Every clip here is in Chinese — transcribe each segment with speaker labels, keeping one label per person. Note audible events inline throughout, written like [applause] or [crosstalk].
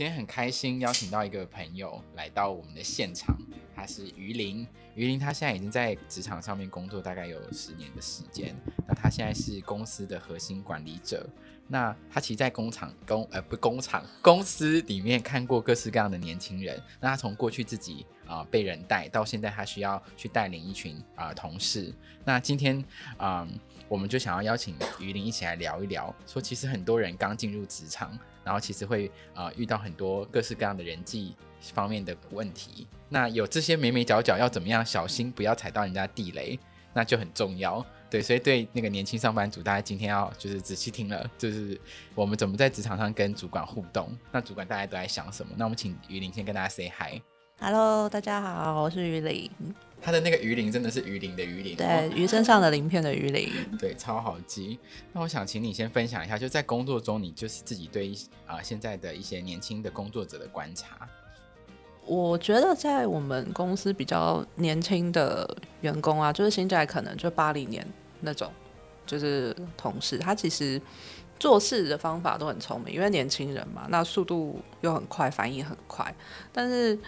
Speaker 1: 今天很开心邀请到一个朋友来到我们的现场，他是于林。于林他现在已经在职场上面工作大概有十年的时间，那他现在是公司的核心管理者。那他其实，在工厂工呃不工厂公司里面看过各式各样的年轻人。那他从过去自己啊、被人带，到现在他需要去带领一群啊、同事。那今天啊、我们就想要邀请于林一起来聊一聊，说其实很多人刚进入职场，然后其实会啊、遇到很多各式各样的人际方面的问题。那有这些眉眉角角要怎么样小心，不要踩到人家地雷，那就很重要。对，所以对那个年轻上班族，大家今天要就是仔细听了，就是我们怎么在职场上跟主管互动。那主管大家都在想什么？那我们请鱼鳞先跟大家 say hi。
Speaker 2: Hello，大家好，我是鱼鳞。
Speaker 1: 他的那个鱼鳞真的是鱼鳞的鱼鳞，
Speaker 2: 对，鱼身上的鳞片的鱼鳞，[laughs]
Speaker 1: 对，超好记。那我想请你先分享一下，就在工作中，你就是自己对啊、呃、现在的一些年轻的工作者的观察。
Speaker 2: 我觉得在我们公司比较年轻的员工啊，就是现在可能就八零年。那种就是同事，他其实做事的方法都很聪明，因为年轻人嘛，那速度又很快，反应很快。但是，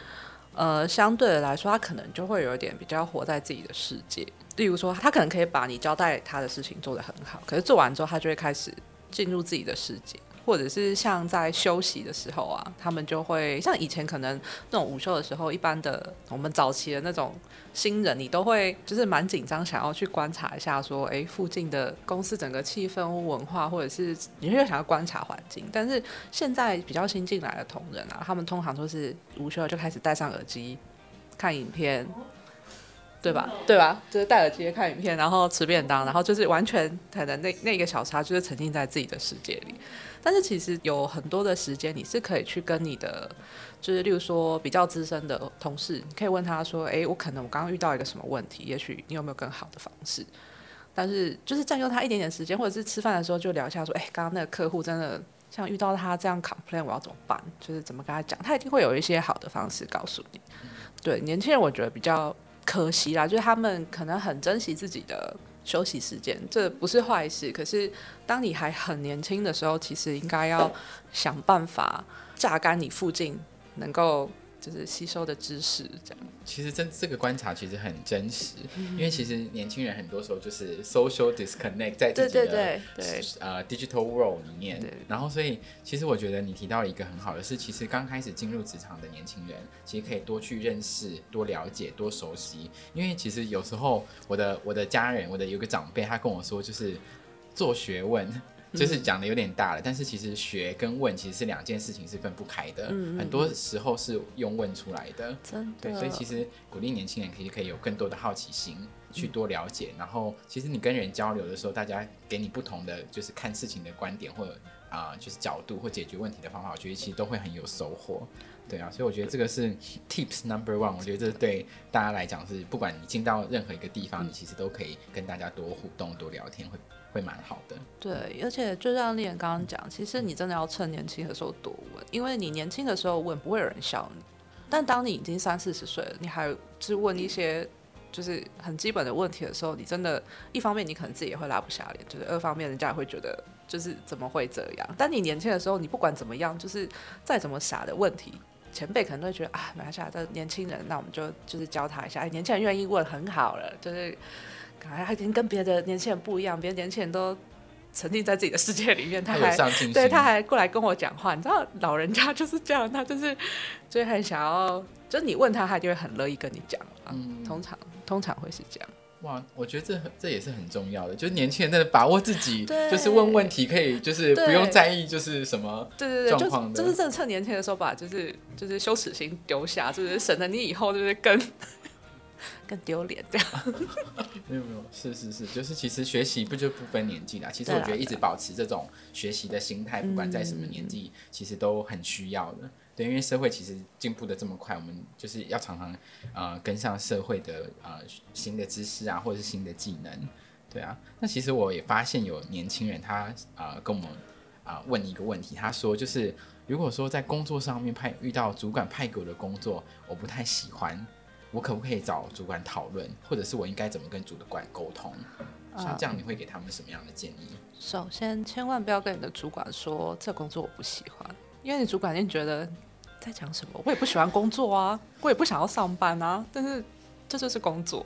Speaker 2: 呃，相对的来说，他可能就会有一点比较活在自己的世界。例如说，他可能可以把你交代他的事情做得很好，可是做完之后，他就会开始进入自己的世界。或者是像在休息的时候啊，他们就会像以前可能那种午休的时候，一般的我们早期的那种新人，你都会就是蛮紧张，想要去观察一下，说，哎，附近的公司整个气氛或文化，或者是你会想要观察环境。但是现在比较新进来的同仁啊，他们通常都是午休就开始戴上耳机看影片。对吧？对吧？就是戴耳机看影片，然后吃便当，然后就是完全可能那那个小时就是沉浸在自己的世界里。但是其实有很多的时间，你是可以去跟你的，就是例如说比较资深的同事，你可以问他说：“哎，我可能我刚刚遇到一个什么问题？也许你有没有更好的方式？”但是就是占用他一点点时间，或者是吃饭的时候就聊一下说：“哎，刚刚那个客户真的像遇到他这样 complain，我要怎么办？就是怎么跟他讲？他一定会有一些好的方式告诉你。”对，年轻人我觉得比较。可惜啦，就是他们可能很珍惜自己的休息时间，这不是坏事。可是当你还很年轻的时候，其实应该要想办法榨干你附近能够。就是吸收的知识，这样。
Speaker 1: 其实这这个观察其实很真实，嗯、因为其实年轻人很多时候就是 social disconnect 在自己的
Speaker 2: 对对对对
Speaker 1: 呃 digital world 里面，然后所以其实我觉得你提到一个很好的是，其实刚开始进入职场的年轻人，其实可以多去认识、多了解、多熟悉，因为其实有时候我的我的家人，我的有个长辈，他跟我说，就是做学问。就是讲的有点大了，但是其实学跟问其实是两件事情，是分不开的。嗯，很多时候是用问出来的。真的。对，所以其实鼓励年轻人可以可以有更多的好奇心，去多了解。然后，其实你跟人交流的时候，大家给你不同的就是看事情的观点，或者啊、呃，就是角度或解决问题的方法，我觉得其实都会很有收获。对啊，所以我觉得这个是 tips number one。我觉得这对大家来讲是，不管你进到任何一个地方，你其实都可以跟大家多互动、多聊天，会。会蛮好的，
Speaker 2: 对，而且就像丽妍刚刚讲，其实你真的要趁年轻的时候多问，因为你年轻的时候问不会有人笑你，但当你已经三四十岁了，你还是问一些就是很基本的问题的时候，你真的，一方面你可能自己也会拉不下脸，就是二方面人家也会觉得就是怎么会这样？但你年轻的时候，你不管怎么样，就是再怎么傻的问题，前辈可能都会觉得啊，没关系，这年轻人，那我们就就是教他一下，哎，年轻人愿意问很好了，就是。他已经跟别的年轻人不一样，别的年轻人都沉浸在自己的世界里面，他还对他还过来跟我讲话。你知道老人家就是这样，他就是就很想要，就是你问他，他就会很乐意跟你讲。嗯，通常通常会是这样。
Speaker 1: 哇，我觉得这这也是很重要的，就是年轻人真的把握自己，就是问问题可以，就是不用在意就是什么对对对状况
Speaker 2: 的，就是趁年轻的时候把就是就是羞耻心丢下，就是省得你以后就是跟。更丢脸这样，[laughs]
Speaker 1: 没有没有，是是是，就是其实学习不就不分年纪啦。其实我觉得一直保持这种学习的心态，不管在什么年纪，其实都很需要的。对，因为社会其实进步的这么快，我们就是要常常呃跟上社会的呃新的知识啊，或者是新的技能。对啊，那其实我也发现有年轻人他啊、呃、跟我们啊、呃、问一个问题，他说就是如果说在工作上面派遇到主管派给我的工作，我不太喜欢。我可不可以找主管讨论，或者是我应该怎么跟主管沟通？像这样，你会给他们什么样的建议？
Speaker 2: 首先，千万不要跟你的主管说这工作我不喜欢，因为你主管一定觉得在讲什么，我也不喜欢工作啊，我也不想要上班啊，但是这就是工作。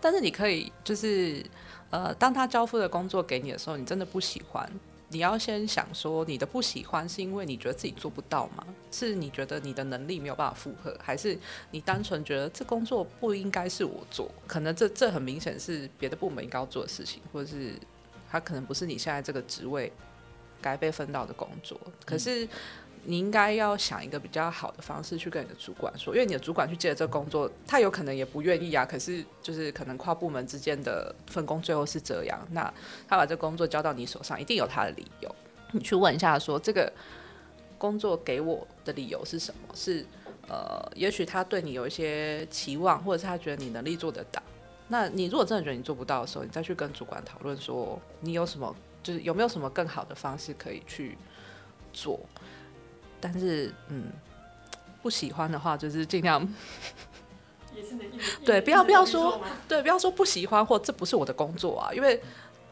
Speaker 2: 但是你可以就是呃，当他交付的工作给你的时候，你真的不喜欢。你要先想说，你的不喜欢是因为你觉得自己做不到吗？是你觉得你的能力没有办法负荷，还是你单纯觉得这工作不应该是我做？可能这这很明显是别的部门应该要做的事情，或者是他可能不是你现在这个职位该被分到的工作。可是。你应该要想一个比较好的方式去跟你的主管说，因为你的主管去接了这工作，他有可能也不愿意啊。可是就是可能跨部门之间的分工最后是这样，那他把这工作交到你手上，一定有他的理由。你去问一下说，这个工作给我的理由是什么？是呃，也许他对你有一些期望，或者是他觉得你能力做得到。那你如果真的觉得你做不到的时候，你再去跟主管讨论说，你有什么，就是有没有什么更好的方式可以去做。但是，嗯，不喜欢的话，就是尽量，[laughs] 对，不要不要说，对，不要说不喜欢或这不是我的工作啊，因为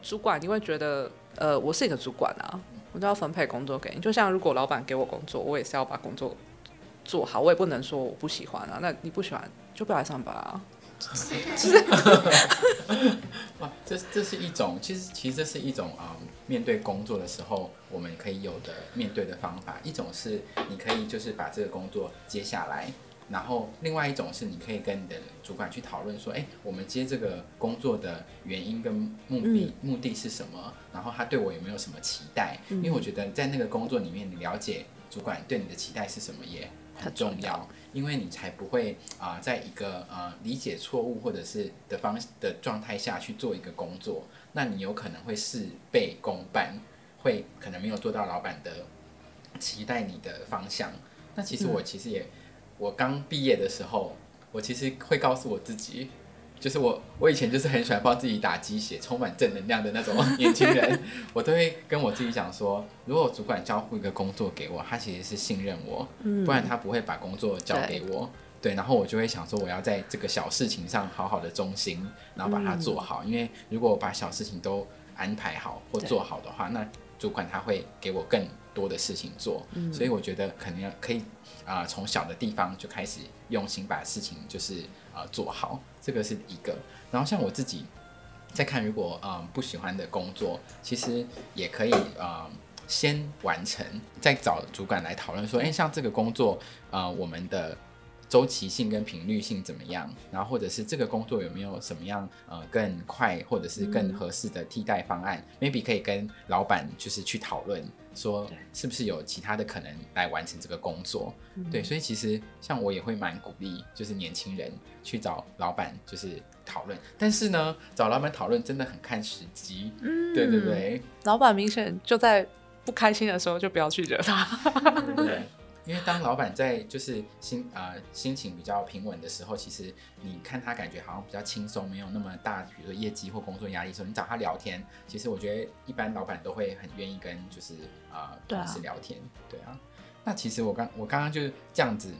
Speaker 2: 主管你会觉得，呃，我是你的主管啊，我都要分配工作给你。就像如果老板给我工作，我也是要把工作做好，我也不能说我不喜欢啊。那你不喜欢就不要来上班啊。[laughs]
Speaker 1: 哇，这这是一种，其实其实这是一种啊、嗯，面对工作的时候，我们可以有的面对的方法。一种是你可以就是把这个工作接下来，然后另外一种是你可以跟你的主管去讨论说，哎，我们接这个工作的原因跟目的、嗯、目的是什么？然后他对我有没有什么期待？嗯、因为我觉得在那个工作里面，你了解主管对你的期待是什么也很重要。因为你才不会啊、呃，在一个呃理解错误或者是的方的状态下去做一个工作，那你有可能会事倍功半，会可能没有做到老板的期待你的方向。那其实我其实也，嗯、我刚毕业的时候，我其实会告诉我自己。就是我，我以前就是很喜欢帮自己打鸡血，充满正能量的那种年轻人。[laughs] 我都会跟我自己讲说，如果主管交付一个工作给我，他其实是信任我，不然他不会把工作交给我。对，然后我就会想说，我要在这个小事情上好好的忠心，然后把它做好。因为如果我把小事情都安排好或做好的话，那主管他会给我更多的事情做。所以我觉得可能要可以啊，从小的地方就开始用心把事情就是啊做好。这个是一个，然后像我自己在看，如果嗯不喜欢的工作，其实也可以嗯先完成，再找主管来讨论说，哎，像这个工作，呃，我们的。周期性跟频率性怎么样？然后或者是这个工作有没有什么样呃更快或者是更合适的替代方案，嗯？Maybe 可以跟老板就是去讨论，说是不是有其他的可能来完成这个工作？对，所以其实像我也会蛮鼓励，就是年轻人去找老板就是讨论。但是呢，找老板讨论真的很看时机，嗯，对对对。
Speaker 2: 老板明显就在不开心的时候，就不要去惹他。
Speaker 1: 对。因为当老板在就是心呃心情比较平稳的时候，其实你看他感觉好像比较轻松，没有那么大，比如说业绩或工作压力的时候，你找他聊天，其实我觉得一般老板都会很愿意跟就是呃同事聊天，对啊。那其实我刚我刚刚就是这样子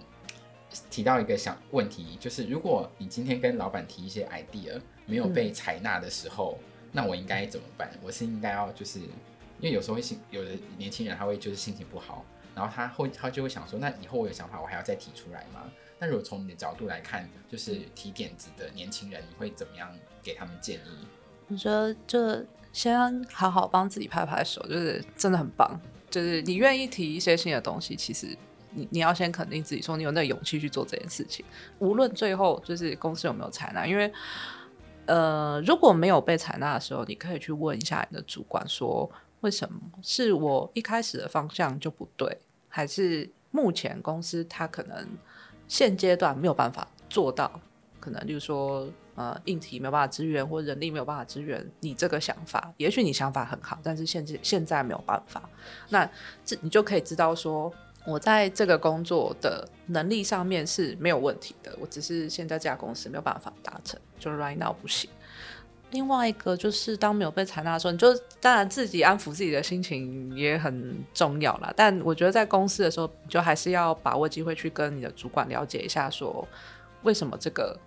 Speaker 1: 提到一个想问题，就是如果你今天跟老板提一些 idea 没有被采纳的时候，嗯，那我应该怎么办？我是应该要就是因为有时候会心有的年轻人他会就是心情不好。然后他会，他就会想说，那以后我有想法，我还要再提出来吗？那如果从你的角度来看，就是提点子的年轻人，你会怎么样给他们建议？
Speaker 2: 我觉得就先好好帮自己拍拍手，就是真的很棒。就是你愿意提一些新的东西，其实你你要先肯定自己，说你有那勇气去做这件事情。无论最后就是公司有没有采纳，因为呃，如果没有被采纳的时候，你可以去问一下你的主管说。为什么是我一开始的方向就不对，还是目前公司它可能现阶段没有办法做到？可能就是说，呃，硬体没有办法支援，或人力没有办法支援你这个想法。也许你想法很好，但是现在现在没有办法。那这你就可以知道说，我在这个工作的能力上面是没有问题的，我只是现在这家公司没有办法达成，就 right now 不行。另外一个就是，当没有被采纳的时候，你就当然自己安抚自己的心情也很重要啦。但我觉得在公司的时候，就还是要把握机会去跟你的主管了解一下，说为什么这个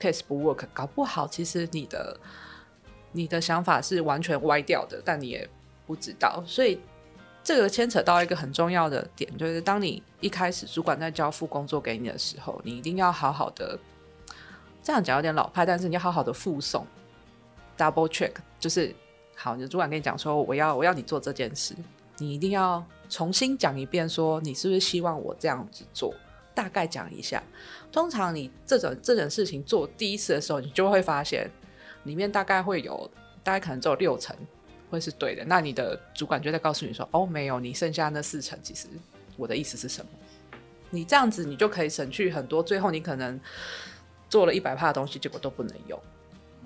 Speaker 2: case 不 work。搞不好其实你的你的想法是完全歪掉的，但你也不知道。所以这个牵扯到一个很重要的点，就是当你一开始主管在交付工作给你的时候，你一定要好好的，这样讲有点老派，但是你要好好的附送，double check，就是好，你的主管跟你讲说我要我要你做这件事，你一定要重新讲一遍，说你是不是希望我这样子做，大概讲一下。通常你这种这种事情做第一次的时候，你就会发现里面大概会有大概可能只有六成。会是对的，那你的主管就在告诉你说：“哦，没有，你剩下那四成，其实我的意思是什么？你这样子，你就可以省去很多，最后你可能做了一百趴的东西，结果都不能用。”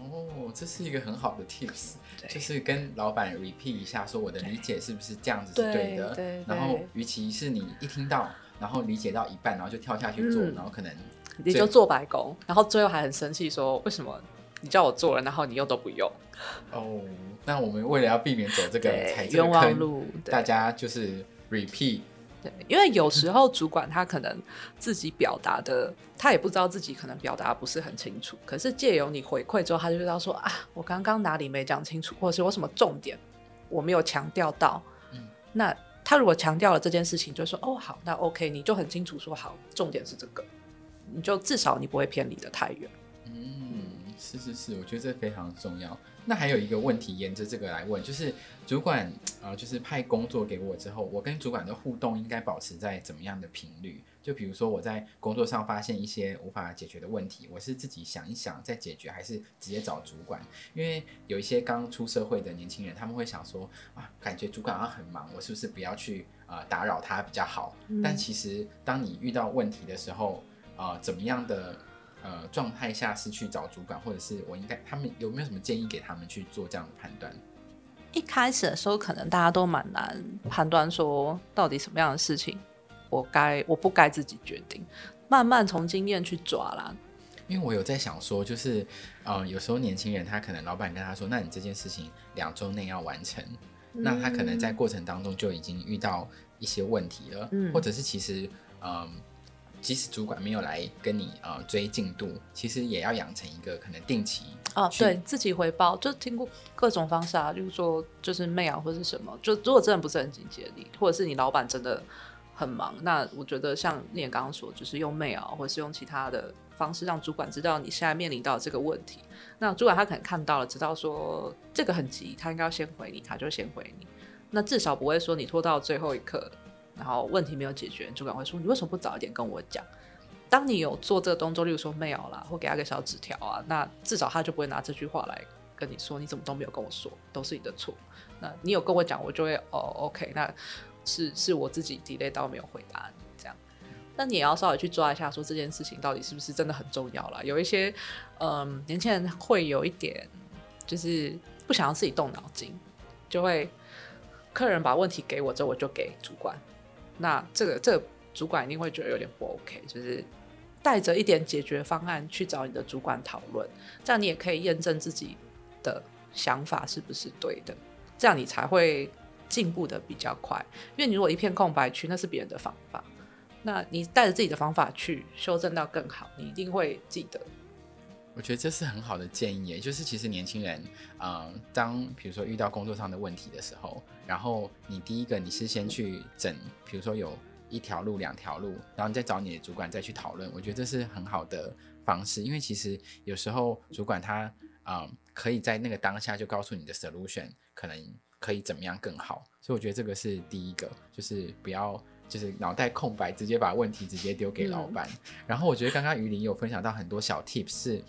Speaker 1: 哦，这是一个很好的 tips，就是跟老板 repeat 一下，说我的理解是不是这样子是对的。对，对，然后，与其是你一听到，然后理解到一半，然后就跳下去做，嗯、然后可能
Speaker 2: 你就做白工，然后最后还很生气，说为什么你叫我做了，然后你又都不用。
Speaker 1: 哦。那我们为了要避免走这个踩这个
Speaker 2: 冤枉路，
Speaker 1: 大家就是 repeat。
Speaker 2: 对，因为有时候主管他可能自己表达的，他也不知道自己可能表达不是很清楚。可是借由你回馈之后，他就知道说啊，我刚刚哪里没讲清楚，或者是我什么重点我没有强调到。嗯，那他如果强调了这件事情，就说哦好，那 OK，你就很清楚说好，重点是这个，你就至少你不会偏离的太远。
Speaker 1: 嗯，是是是，我觉得这非常重要。那还有一个问题，沿着这个来问，就是主管呃，就是派工作给我之后，我跟主管的互动应该保持在怎么样的频率？就比如说我在工作上发现一些无法解决的问题，我是自己想一想再解决，还是直接找主管？因为有一些刚出社会的年轻人，他们会想说啊，感觉主管好像很忙，我是不是不要去呃打扰他比较好？嗯。但其实当你遇到问题的时候，呃，怎么样的？呃，状态下是去找主管，或者是我应该他们有没有什么建议给他们去做这样的判断？
Speaker 2: 一开始的时候，可能大家都蛮难判断说到底什么样的事情我该我不该自己决定，慢慢从经验去抓啦。
Speaker 1: 因为我有在想说，就是呃，有时候年轻人他可能老板跟他说，那你这件事情两周内要完成，嗯，那他可能在过程当中就已经遇到一些问题了，嗯，或者是其实嗯。呃即使主管没有来跟你呃追进度，其实也要养成一个可能定期
Speaker 2: 哦，对自己回报，就听过各种方式啊，就是说就是 mail 或是什么，就如果真的不是很紧急的，或者是你老板真的很忙，那我觉得像你也刚刚说，就是用 mail 或者是用其他的方式让主管知道你现在面临到这个问题。那主管他可能看到了，知道说这个很急，他应该要先回你，他就先回你。那至少不会说你拖到最后一刻。然后问题没有解决，主管会说：“你为什么不早一点跟我讲？”当你有做这个动作，例如说 mail 啦，或给他个小纸条啊，那至少他就不会拿这句话来跟你说：“你怎么都没有跟我说，都是你的错。”那你有跟我讲，我就会哦，OK，那是是我自己 delay 到没有回答你这样。那你也要稍微去抓一下，说这件事情到底是不是真的很重要啦。有一些嗯年轻人会有一点就是不想要自己动脑筋，就会客人把问题给我之后，我就给主管。那这个这个主管一定会觉得有点不 OK，就是带着一点解决方案去找你的主管讨论，这样你也可以验证自己的想法是不是对的，这样你才会进步的比较快。因为你如果一片空白区，那是别人的方法，那你带着自己的方法去修正到更好，你一定会记得。
Speaker 1: 我觉得这是很好的建议，也就是其实年轻人，呃，当比如说遇到工作上的问题的时候，然后你第一个你是先去整，比如说有一条路、两条路，然后你再找你的主管再去讨论。我觉得这是很好的方式，因为其实有时候主管他，啊、呃，可以在那个当下就告诉你的 solution 可能可以怎么样更好。所以我觉得这个是第一个，就是不要。就是脑袋空白，直接把问题直接丢给老板。嗯。然后我觉得刚刚于林有分享到很多小 tips，是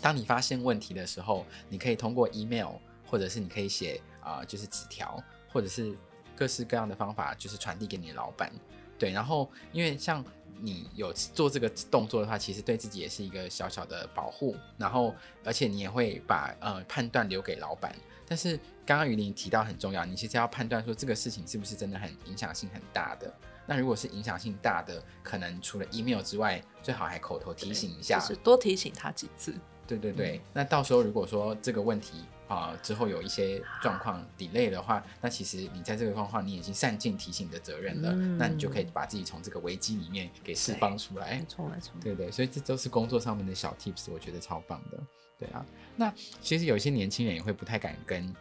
Speaker 1: 当你发现问题的时候，你可以通过 email，或者是你可以写啊、呃，就是纸条，或者是各式各样的方法，就是传递给你的老板。对，然后因为像你有做这个动作的话，其实对自己也是一个小小的保护。然后而且你也会把呃判断留给老板。但是刚刚雨林提到很重要，你其实要判断说这个事情是不是真的很影响性很大的。那如果是影响性大的，可能除了 email 之外，最好还口头提醒一下，
Speaker 2: 就是多提醒他几次。
Speaker 1: 对对对，嗯、那到时候如果说这个问题啊、呃、之后有一些状况 delay 的话，那其实你在这个状况你已经善尽提醒的责任了、嗯，那你就可以把自己从这个危机里面给释放出来。
Speaker 2: 没错没错，
Speaker 1: 对对，所以这都是工作上面的小 tips，我觉得超棒的。对啊，那其实有一些年轻人也会不太敢跟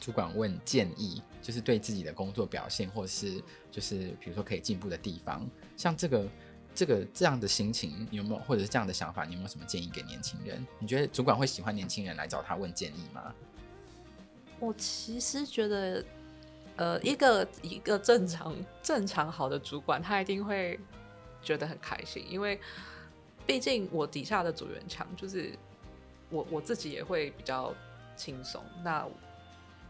Speaker 1: 主管问建议，就是对自己的工作表现，或是就是比如说可以进步的地方，像这个这个这样的心情，你有没有或者是这样的想法？你有没有什么建议给年轻人？你觉得主管会喜欢年轻人来找他问建议吗？
Speaker 2: 我其实觉得，呃，一个一个正常正常好的主管，他一定会觉得很开心，因为毕竟我底下的组员强，就是我我自己也会比较轻松。那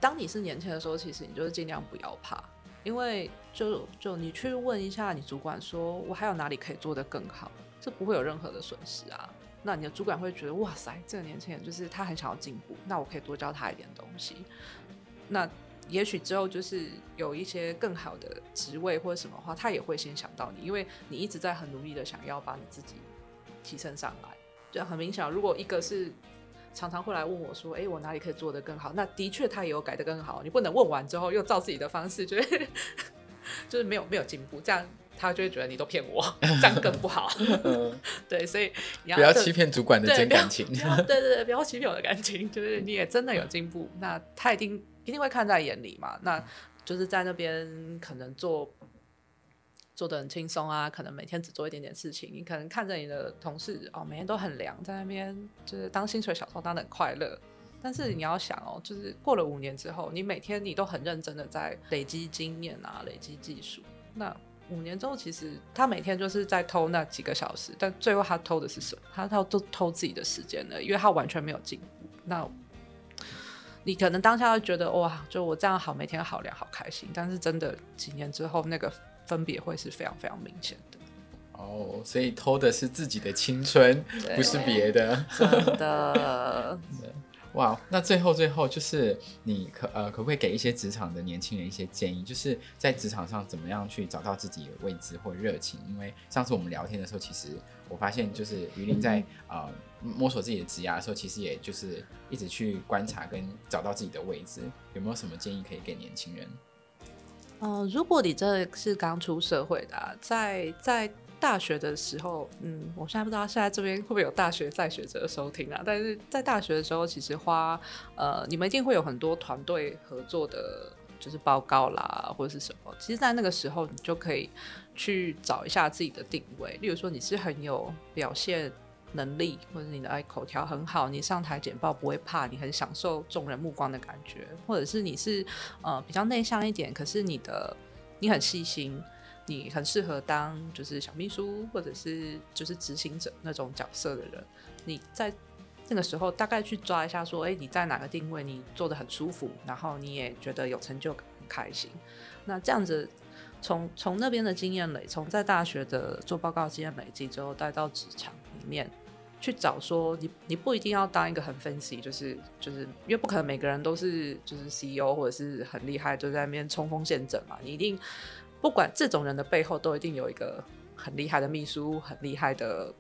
Speaker 2: 当你是年轻的时候，其实你就是尽量不要怕，因为就就你去问一下你主管说，我还有哪里可以做得更好，这不会有任何的损失啊。那你的主管会觉得，哇塞，这个年轻人就是他很想要进步，那我可以多教他一点东西。那也许之后就是有一些更好的职位或者什么话，他也会先想到你，因为你一直在很努力的想要把你自己提升上来。就很明显，如果一个是。常常会来问我说：“哎、欸，我哪里可以做得更好？”那的确，他也有改得更好。你不能问完之后又照自己的方式，就是 [laughs] 就是没有没有进步，这样他就会觉得你都骗我，[laughs] 这样更不好。对，所以你要
Speaker 1: 不要欺骗主管的真感情？
Speaker 2: 对对对，不要欺骗我的感情，就是你也真的有进步，那他一定一定会看在眼里嘛。那就是在那边可能做。做得很轻松啊，可能每天只做一点点事情。你可能看着你的同事哦，每天都很凉，在那边就是当薪水小偷当的很快乐。但是你要想哦，就是过了五年之后，你每天你都很认真的在累积经验啊，累积技术。那五年之后，其实他每天就是在偷那几个小时，但最后他偷的是什么？他偷都偷自己的时间了，因为他完全没有进步。那你可能当下会觉得哇，就我这样好，每天好凉，好开心。但是真的几年之后，那个。分别会是非常非常明显的
Speaker 1: 哦，所以偷的是自己的青春，不是别的。
Speaker 2: 真的，[laughs]
Speaker 1: 哇！那最后最后就是你可呃可不可以给一些职场的年轻人一些建议，就是在职场上怎么样去找到自己的位置或热情？因为上次我们聊天的时候，其实我发现就是于林在呃摸索自己的职涯的时候，其实也就是一直去观察跟找到自己的位置。有没有什么建议可以给年轻人？
Speaker 2: 嗯、呃，如果你这是刚出社会的、在在大学的时候，嗯，我现在不知道现在这边会不会有大学在学者收听啊？但是在大学的时候，其实花呃，你们一定会有很多团队合作的，就是报告啦，或者是什么。其实，在那个时候，你就可以去找一下自己的定位。例如说，你是很有表现。能力或者你的爱口条很好，你上台简报不会怕，你很享受众人目光的感觉，或者是你是呃比较内向一点，可是你的你很细心，你很适合当就是小秘书或者是就是执行者那种角色的人，你在那个时候大概去抓一下，说，哎，你在哪个定位你做得很舒服，然后你也觉得有成就感，很开心，那这样子从从那边的经验累，从在大学的做报告经验累积之后带到职场里面。去找说你，你不一定要当一个很分析就是就是因为不可能每个人都是就是 CEO 或者是很厉害，就在那边冲锋陷阵嘛。你一定不管这种人的背后，都一定有一个很厉害的秘书，很厉害的，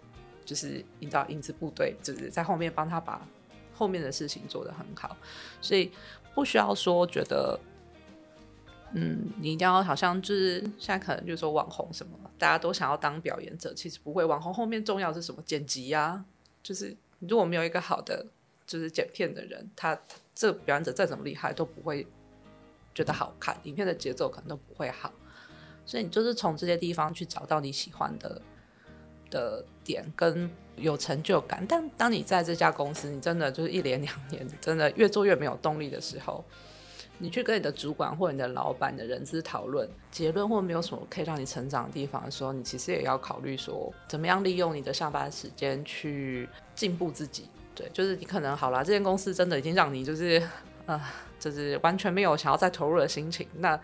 Speaker 2: 就是引导影子部队，就是在后面帮他把后面的事情做得很好。所以不需要说觉得，嗯，你一定要好像就是现在可能就是说网红什么。大家都想要当表演者，其实不会。网红后面重要是什么？剪辑呀、啊，就是如果没有一个好的就是剪片的人，他，他这表演者再怎么厉害都不会觉得好看，影片的节奏可能都不会好。所以你就是从这些地方去找到你喜欢的的点跟有成就感。但当你在这家公司，你真的就是一连两年，真的越做越没有动力的时候。你去跟你的主管或你的老板的人资讨论结论，或没有什么可以让你成长的地方的时候，你其实也要考虑说，怎么样利用你的下班时间去进步自己。对，就是你可能好啦，这间公司真的已经让你就是，呃，就是完全没有想要再投入的心情。那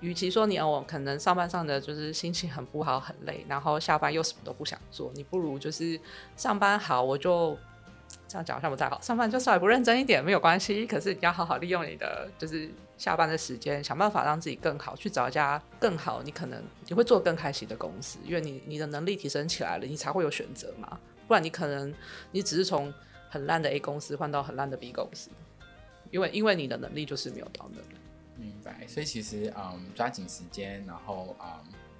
Speaker 2: 与其说你哦，可能上班上的就是心情很不好、很累，然后下班又什么都不想做，你不如就是上班好，我就。这样讲好像不太好，上班就稍微不认真一点没有关系，[laughs] 可是你要好好利用你的就是下班的时间，想办法让自己更好，去找一家更好，你可能你会做更开心的公司，因为你你的能力提升起来了，你才会有选择嘛，不然你可能你只是从很烂的 A 公司换到很烂的 B 公司，因为因为你的能力就是没有到那。
Speaker 1: 明白，所以其实嗯，抓紧时间，然后嗯。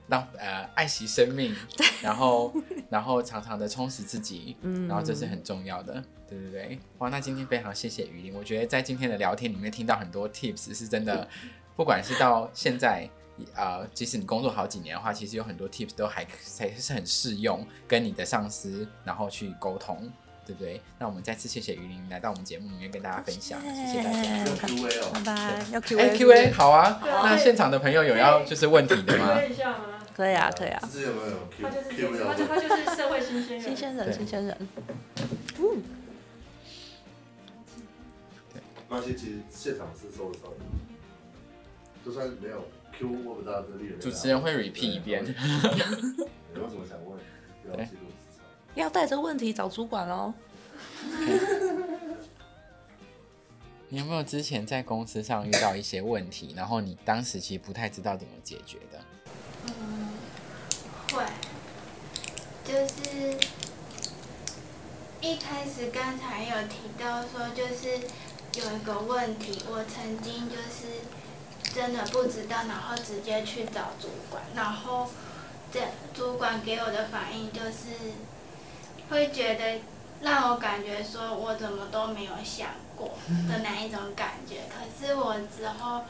Speaker 1: 让呃爱惜生命，[laughs] 然后然后常常的充实自己，嗯，然后这是很重要的，对对对。哇，那今天非常谢谢鱼鳞，我觉得在今天的聊天里面听到很多 tips，是真的，[laughs] 不管是到现在，呃，即使你工作好几年的话，其实有很多 tips 都还还是很适用，跟你的上司然后去沟通。对不对？那我们再次谢谢于林来到我们节目里面跟大家分享，谢谢大家。
Speaker 3: 要 Q A 哦，
Speaker 2: 拜拜。要 Q
Speaker 1: A Q A 好啊。那现场的朋友有要就是问题的吗？
Speaker 2: 可以啊，可以啊。
Speaker 3: 这有没有 Q？
Speaker 4: 他就是他就他就是社会新鲜人。
Speaker 2: 新鲜人，新鲜人。
Speaker 3: 嗯。那些其实现场是收得到的，就算没有 Q 问不到的这里，
Speaker 1: 主持人会 repeat 一遍。
Speaker 3: 有什么想问？不要记录。
Speaker 2: 要带着问题找主管哦。
Speaker 1: 你有没有之前在公司上遇到一些问题，然后你当时其实不太知道怎么解决的？
Speaker 5: 嗯，会，就是一开始刚才有提到说，就是有一个问题，我曾经就是真的不知道，然后直接去找主管，然后这主管给我的反应就是。会觉得让我感觉说，我怎么都没有想过的那一种感觉。可是我之后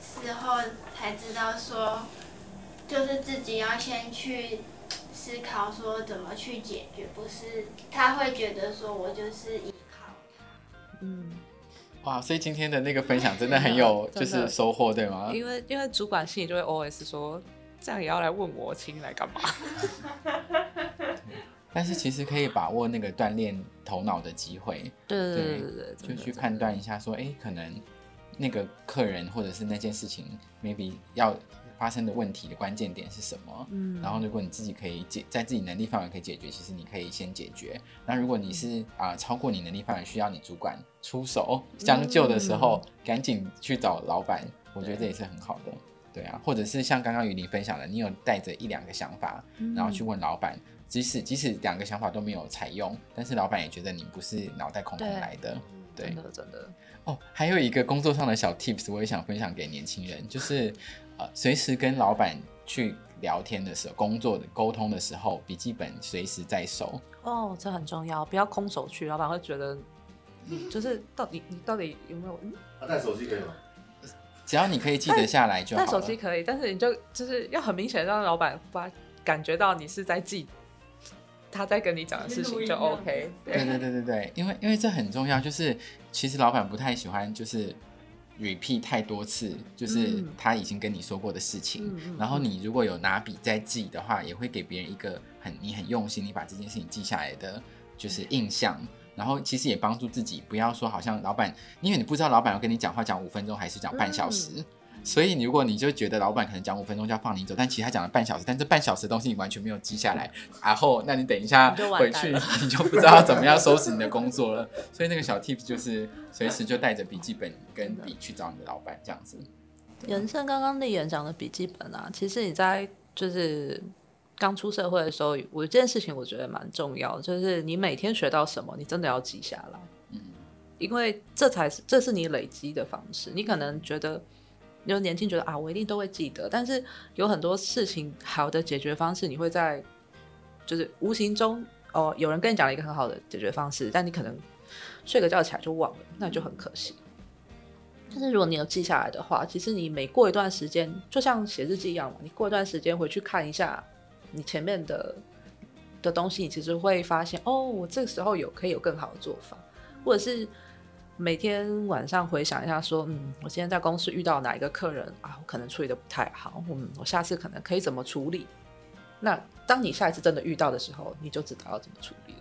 Speaker 5: 事后才知道说，就是自己要先去思考说怎么去解决，不是他会觉得说我就是依靠他。
Speaker 2: 嗯，
Speaker 1: 哇，所以今天的那个分享真的很有 [laughs] 就是收获，对吗？
Speaker 2: 因为因为主管心里就会 OS 说，这样也要来问我，请你来干嘛？[laughs]
Speaker 1: 但是其实可以把握那个锻炼头脑的机会，
Speaker 2: 对对对对对，
Speaker 1: 就去判断一下说，哎，可能那个客人或者是那件事情，maybe 要发生的问题的关键点是什么？嗯，然后如果你自己可以解，在自己能力范围可以解决，其实你可以先解决。那如果你是啊、呃、超过你能力范围，需要你主管出手相救的时候，嗯、赶紧去找老板，我觉得这也是很好的。对，啊，或者是像刚刚与你分享的，你有带着一两个想法，然后去问老板。即使即使两个想法都没有采用，但是老板也觉得你不是脑袋空空来的，对，对
Speaker 2: 真的真的。
Speaker 1: 哦，还有一个工作上的小 tips，我也想分享给年轻人，就是呃，随时跟老板去聊天的时候，工作的沟通的时候，笔记本随时在手。
Speaker 2: 哦，这很重要，不要空手去，老板会觉得你就是到底你到底有没有？嗯，
Speaker 3: 他带手机可以吗？
Speaker 1: 只要你可以记得下来就好。[laughs]
Speaker 2: 带手机可以，但是你就就是要很明显让老板发感觉到你是在记。他在跟你讲的事情就 OK，
Speaker 1: 对。对对对对，因为因为这很重要，就是其实老板不太喜欢就是 repeat 太多次，就是他已经跟你说过的事情，嗯、然后你如果有拿笔在记的话，也会给别人一个很你很用心，你把这件事情记下来的就是印象，然后其实也帮助自己不要说好像老板，因为你不知道老板要跟你讲话讲五分钟还是讲半小时。嗯所以，如果你就觉得老板可能讲五分钟就要放你走，但其实他讲了半小时，但这半小时的东西你完全没有记下来，然后那你等一下回去，你就不知道怎么样收拾你的工作了。所以那个小 tips 就是随时就带着笔记本跟笔去找你的老板，这样子。
Speaker 2: 人生刚刚立言讲的笔记本啊，其实你在就是刚出社会的时候，有一件事情我觉得蛮重要的，就是你每天学到什么，你真的要记下来，嗯，因为这才是这是你累积的方式。你可能觉得。就年轻觉得啊，我一定都会记得，但是有很多事情好的解决方式，你会在就是无形中哦，有人跟你讲了一个很好的解决方式，但你可能睡个觉起来就忘了，那就很可惜。但是如果你有记下来的话，其实你每过一段时间，就像写日记一样嘛，你过一段时间回去看一下你前面的的东西，你其实会发现哦，我这个时候有可以有更好的做法，或者是。每天晚上回想一下，说，嗯，我今天在公司遇到哪一个客人啊，我可能处理的不太好，嗯，我下次可能可以怎么处理？那当你下一次真的遇到的时候，你就知道要怎么处理了。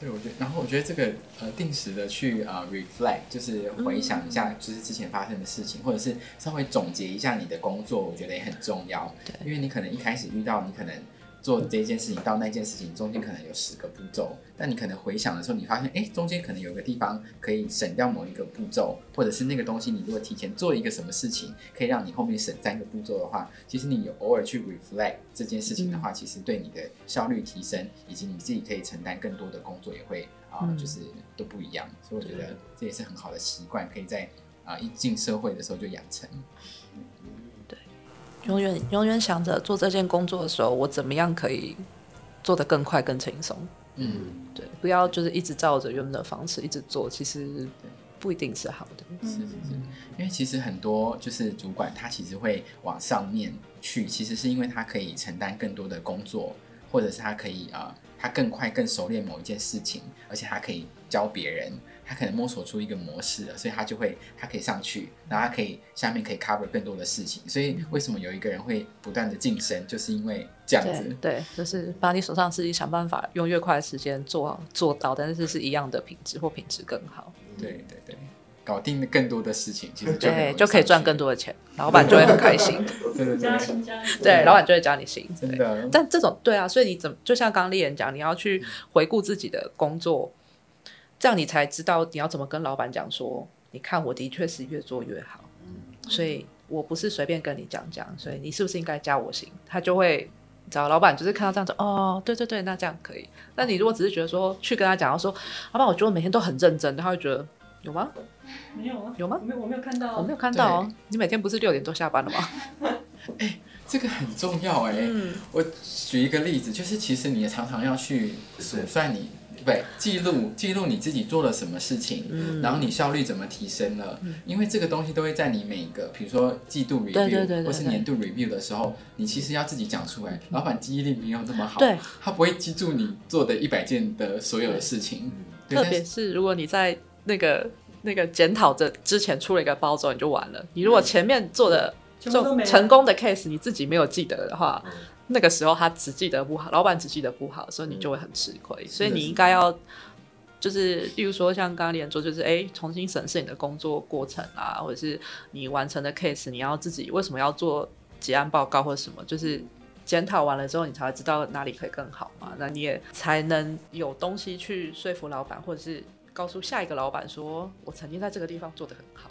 Speaker 1: 对，我觉得，然后我觉得这个呃，定时的去啊、呃、reflect，就是回想一下，就是之前发生的事情，嗯、或者是稍微总结一下你的工作，我觉得也很重要。对，因为你可能一开始遇到，你可能。做这件事情到那件事情中间可能有十个步骤，但你可能回想的时候，你发现，哎，中间可能有个地方可以省掉某一个步骤，或者是那个东西，你如果提前做一个什么事情，可以让你后面省三个步骤的话，其实你有偶尔去 reflect 这件事情的话，其实对你的效率提升，以及你自己可以承担更多的工作也会啊，就是都不一样。所以我觉得这也是很好的习惯，可以在啊一进社会的时候就养成。
Speaker 2: 永远永远想着做这件工作的时候，我怎么样可以做得更快、更轻松。
Speaker 1: 嗯，
Speaker 2: 对，不要就是一直照着原本的方式一直做，其实不一定是好的。
Speaker 1: 是是是，因为其实很多就是主管他其实会往上面去，其实是因为他可以承担更多的工作，或者是他可以啊、呃，他更快、更熟练某一件事情，而且他可以教别人。他可能摸索出一个模式了，所以他就会，他可以上去，然后他可以下面可以 cover 更多的事情。所以为什么有一个人会不断的晋升，就是因为这样子。
Speaker 2: 对，对，就是把你手上的事情想办法用越快的时间做做到，但是是一样的品质或品质更好。
Speaker 1: 对对对，搞定更多的事情，其实就
Speaker 2: 对就可以赚更多的钱，老板就会很开心。[laughs]
Speaker 4: 对对对，[laughs]
Speaker 2: 对，老板就会加你薪。
Speaker 1: 真的，
Speaker 2: 但这种对啊，所以你怎么就像刚刚丽人讲，你要去回顾自己的工作。这样你才知道你要怎么跟老板讲说，你看我的确是越做越好，嗯所以我不是随便跟你讲讲，所以你是不是应该加我薪？他就会找老板，就是看到这样子，哦，对对对，那这样可以。那你如果只是觉得说去跟他讲，说老板，我觉得我每天都很认真，他会觉得有吗？
Speaker 4: 没有啊，
Speaker 2: 有
Speaker 4: 吗？没有，我没有看到，
Speaker 2: 我没有看到哦。你每天不是六点多下班了吗？
Speaker 1: 哎，这个很重要哎。嗯，我举一个例子，就是其实你也常常要去数算你。对，记录记录你自己做了什么事情，嗯、然后你效率怎么提升了？嗯、因为这个东西都会在你每一个，比如说季度 review 或是年度 review 的时候，你其实要自己讲出来。老板记忆力没有这么好，
Speaker 2: 对，
Speaker 1: 他不会记住你做的一百件的所有的事情。
Speaker 2: 特别是如果你在那个那个检讨的之前出了一个包之后，你就完了。你如果前面做的就成功的 case 你自己没有记得的话。那个时候他只记得不好，老板只记得不好，所以你就会很吃亏。嗯、所以你应该要，就是例如说像刚刚连说，就是哎，重新审视你的工作过程啊，或者是你完成的 case，你要自己为什么要做结案报告或者什么，就是检讨完了之后，你才会知道哪里可以更好嘛。那你也才能有东西去说服老板，或者是告诉下一个老板说，我曾经在这个地方做得很好。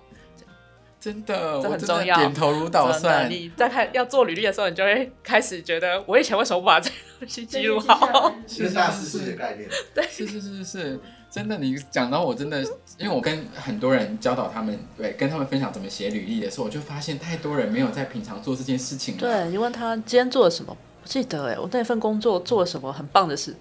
Speaker 1: 真的，
Speaker 2: 这很重要。
Speaker 1: 点头如捣蒜。
Speaker 2: 你在看要做履历的时候，你就会开始觉得，我以前为什么不把这个东西记录好？[laughs]
Speaker 3: 是大师的概念。
Speaker 2: 对，
Speaker 1: 是是是是是，真的。你讲到我真的，因为我跟很多人教导他们，对，跟他们分享怎么写履历的时候，我就发现太多人没有在平常做这件事情了。
Speaker 2: 对，你问他今天做了什么，不记得哎，我那份工作做了什么很棒的事，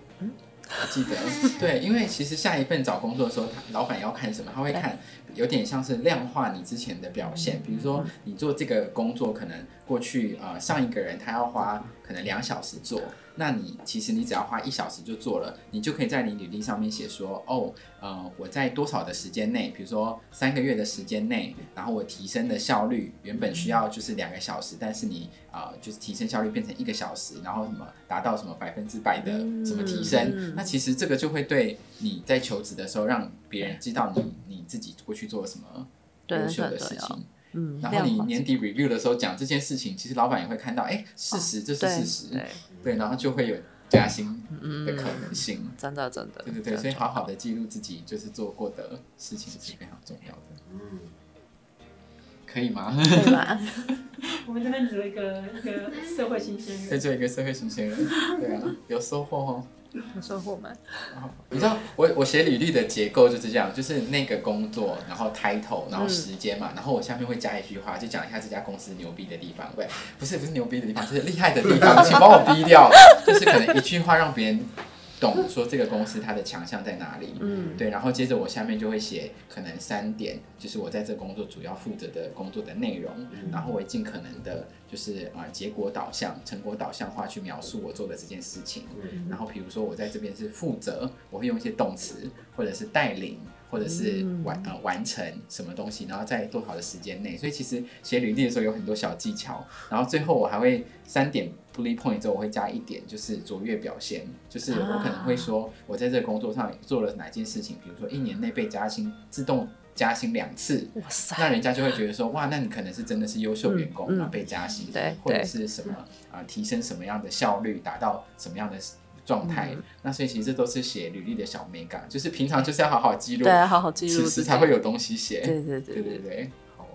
Speaker 1: 记得。对，因为其实下一份找工作的时候，他老板要看什么？他会看。有点像是量化你之前的表现，比如说你做这个工作，可能过去呃上一个人他要花可能两小时做。那你其实你只要花一小时就做了，你就可以在你履历上面写说，哦，呃，我在多少的时间内，比如说三个月的时间内，然后我提升的效率原本需要就是两个小时，但是你啊、呃、就是提升效率变成一个小时，然后什么达到什么百分之百的什么提升，嗯、那其实这个就会对你在求职的时候让别人知道你你自己过去做了什么优秀的事情。嗯，然后你年底 review 的时候讲这件事情，其实老板也会看到，哎，事实这是事实，对，对，然后就会有加薪的可能性。真的，真的，对对对，所以好好的记录自己就是做过的事情是非常重要的。嗯，可以吗？可以吗？[laughs]
Speaker 4: 我们这边只有一个一个社会新鲜人，
Speaker 1: 对，只有一个社会新鲜人，对啊，有收获哦。
Speaker 2: 有收获吗？[laughs]
Speaker 1: 你知道我我写履历的结构就是这样，就是那个工作，然后 title，然后时间嘛，嗯、然后我下面会加一句话，就讲一下这家公司牛逼的地方。喂，不是不是牛逼的地方，就是厉害的地方，请帮我逼掉。就是可能一句话让别人。懂说这个公司它的强项在哪里？嗯，对，然后接着我下面就会写可能三点，就是我在这工作主要负责的工作的内容，嗯、然后我会尽可能的，就是啊、呃、结果导向、成果导向化去描述我做的这件事情。嗯、然后比如说我在这边是负责，我会用一些动词或者是带领。或者是完呃完成什么东西，然后在多少的时间内，所以其实写履历的时候有很多小技巧。然后最后我还会三点 bullet point 之后，我会加一点，就是卓越表现，就是我可能会说我在这个工作上做了哪件事情，比如说一年内被加薪，自动加薪两次，哇塞，那人家就会觉得说哇，那你可能是真的是优秀员工，然后被加薪，对，或者是什么啊提升什么样的效率，达到什么样的。状态，嗯、那所以其实都是写履历的小美感，就是平常就是要好好记录，
Speaker 2: 对，好好记录，
Speaker 1: 此时才会有东西写。对对对对对对。好，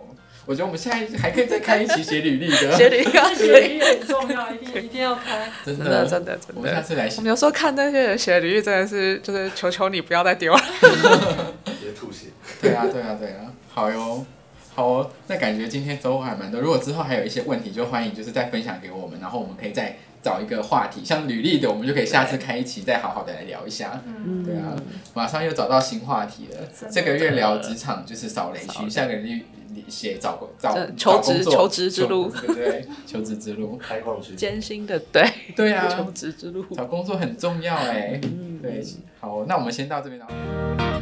Speaker 1: 我觉得我们现在还可以再开一期写履历的，[laughs]
Speaker 2: 写履历，
Speaker 4: 写履历很重要，一定一定要开。[laughs]
Speaker 1: 真的
Speaker 2: 真的真的。
Speaker 1: 我们下次来写。
Speaker 2: 我们有时候看那些人写履历，真的是就是求求你不要再丢了。[laughs]
Speaker 3: 别吐血。
Speaker 1: 对啊对啊对啊，好哟。好哦，那感觉今天收获还蛮多。如果之后还有一些问题，就欢迎就是再分享给我们，然后我们可以再找一个话题，像履历的，我们就可以下次开一期再好好的来聊一下。
Speaker 2: 嗯，
Speaker 1: 对啊，马上又找到新话题了。这个月聊职场就是扫雷区，下个月写找找
Speaker 2: 求职求职之路，
Speaker 1: 对不对？求职之路，
Speaker 3: 开矿区，
Speaker 2: 艰辛的对
Speaker 1: 对啊，
Speaker 2: 求职之路，
Speaker 1: 找工作很重要哎。
Speaker 2: 嗯，
Speaker 1: 对，好，那我们先到这边了。